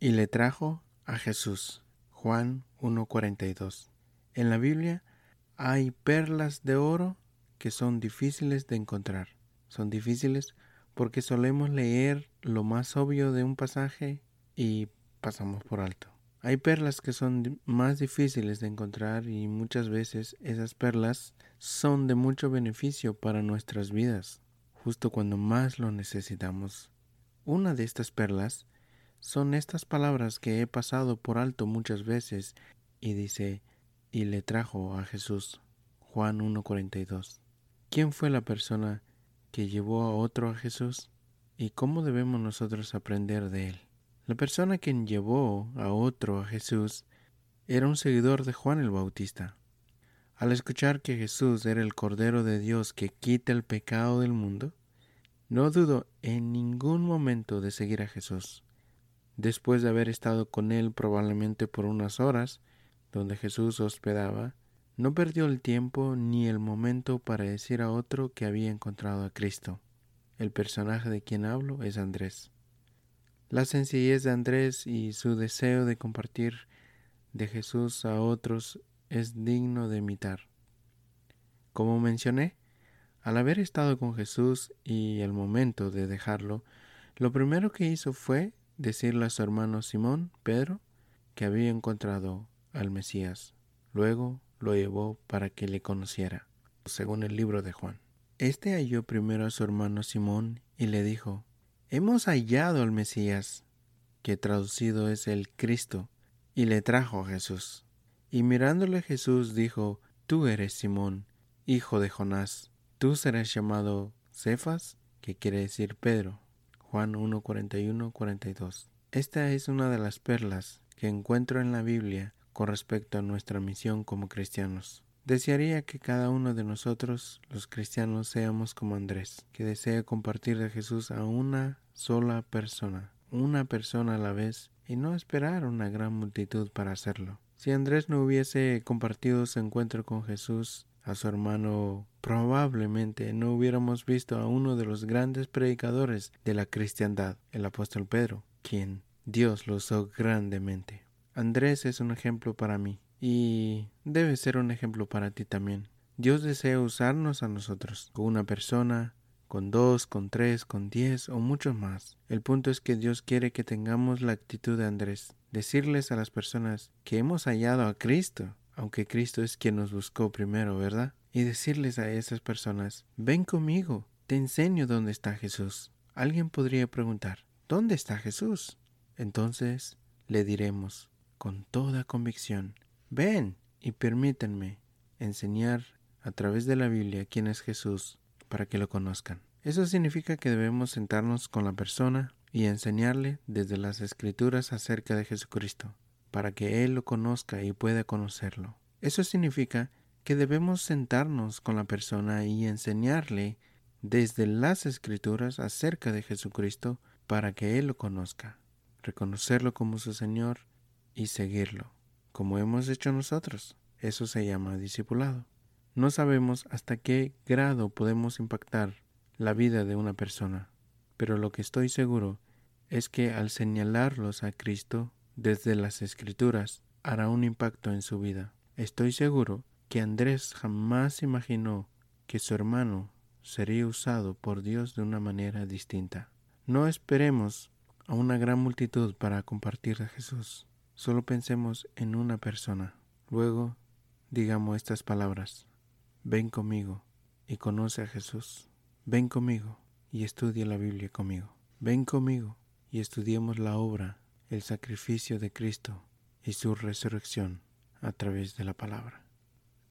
y le trajo a Jesús. Juan 1.42. En la Biblia hay perlas de oro que son difíciles de encontrar. Son difíciles porque solemos leer lo más obvio de un pasaje y pasamos por alto. Hay perlas que son más difíciles de encontrar y muchas veces esas perlas son de mucho beneficio para nuestras vidas, justo cuando más lo necesitamos. Una de estas perlas son estas palabras que he pasado por alto muchas veces y dice, y le trajo a Jesús. Juan 1.42. ¿Quién fue la persona que llevó a otro a Jesús? ¿Y cómo debemos nosotros aprender de él? La persona quien llevó a otro a Jesús era un seguidor de Juan el Bautista. Al escuchar que Jesús era el Cordero de Dios que quita el pecado del mundo, no dudó en ningún momento de seguir a Jesús. Después de haber estado con él probablemente por unas horas, donde Jesús hospedaba, no perdió el tiempo ni el momento para decir a otro que había encontrado a Cristo. El personaje de quien hablo es Andrés. La sencillez de Andrés y su deseo de compartir de Jesús a otros es digno de imitar. Como mencioné, al haber estado con Jesús y el momento de dejarlo, lo primero que hizo fue decirle a su hermano Simón, Pedro, que había encontrado al Mesías. Luego lo llevó para que le conociera, según el libro de Juan. Este halló primero a su hermano Simón y le dijo, Hemos hallado al Mesías, que traducido es el Cristo, y le trajo a Jesús. Y mirándole Jesús dijo, Tú eres Simón, hijo de Jonás, tú serás llamado Cefas, que quiere decir Pedro. Juan 1, 42. Esta es una de las perlas que encuentro en la Biblia con respecto a nuestra misión como cristianos. Desearía que cada uno de nosotros, los cristianos, seamos como Andrés, que desea compartir de Jesús a una sola persona, una persona a la vez, y no esperar una gran multitud para hacerlo. Si Andrés no hubiese compartido su encuentro con Jesús a su hermano, probablemente no hubiéramos visto a uno de los grandes predicadores de la cristiandad, el apóstol Pedro, quien Dios lo usó grandemente. Andrés es un ejemplo para mí y debe ser un ejemplo para ti también. Dios desea usarnos a nosotros, con una persona, con dos, con tres, con diez o muchos más. El punto es que Dios quiere que tengamos la actitud de Andrés, decirles a las personas que hemos hallado a Cristo, aunque Cristo es quien nos buscó primero, ¿verdad? Y decirles a esas personas, ven conmigo, te enseño dónde está Jesús. Alguien podría preguntar, ¿dónde está Jesús? Entonces le diremos, con toda convicción, Ven y permítanme enseñar a través de la Biblia quién es Jesús para que lo conozcan. Eso significa que debemos sentarnos con la persona y enseñarle desde las escrituras acerca de Jesucristo, para que Él lo conozca y pueda conocerlo. Eso significa que debemos sentarnos con la persona y enseñarle desde las escrituras acerca de Jesucristo para que Él lo conozca, reconocerlo como su Señor y seguirlo como hemos hecho nosotros. Eso se llama discipulado. No sabemos hasta qué grado podemos impactar la vida de una persona, pero lo que estoy seguro es que al señalarlos a Cristo desde las Escrituras hará un impacto en su vida. Estoy seguro que Andrés jamás imaginó que su hermano sería usado por Dios de una manera distinta. No esperemos a una gran multitud para compartir a Jesús. Solo pensemos en una persona. Luego digamos estas palabras. Ven conmigo y conoce a Jesús. Ven conmigo y estudia la Biblia conmigo. Ven conmigo y estudiemos la obra, el sacrificio de Cristo y su resurrección a través de la palabra.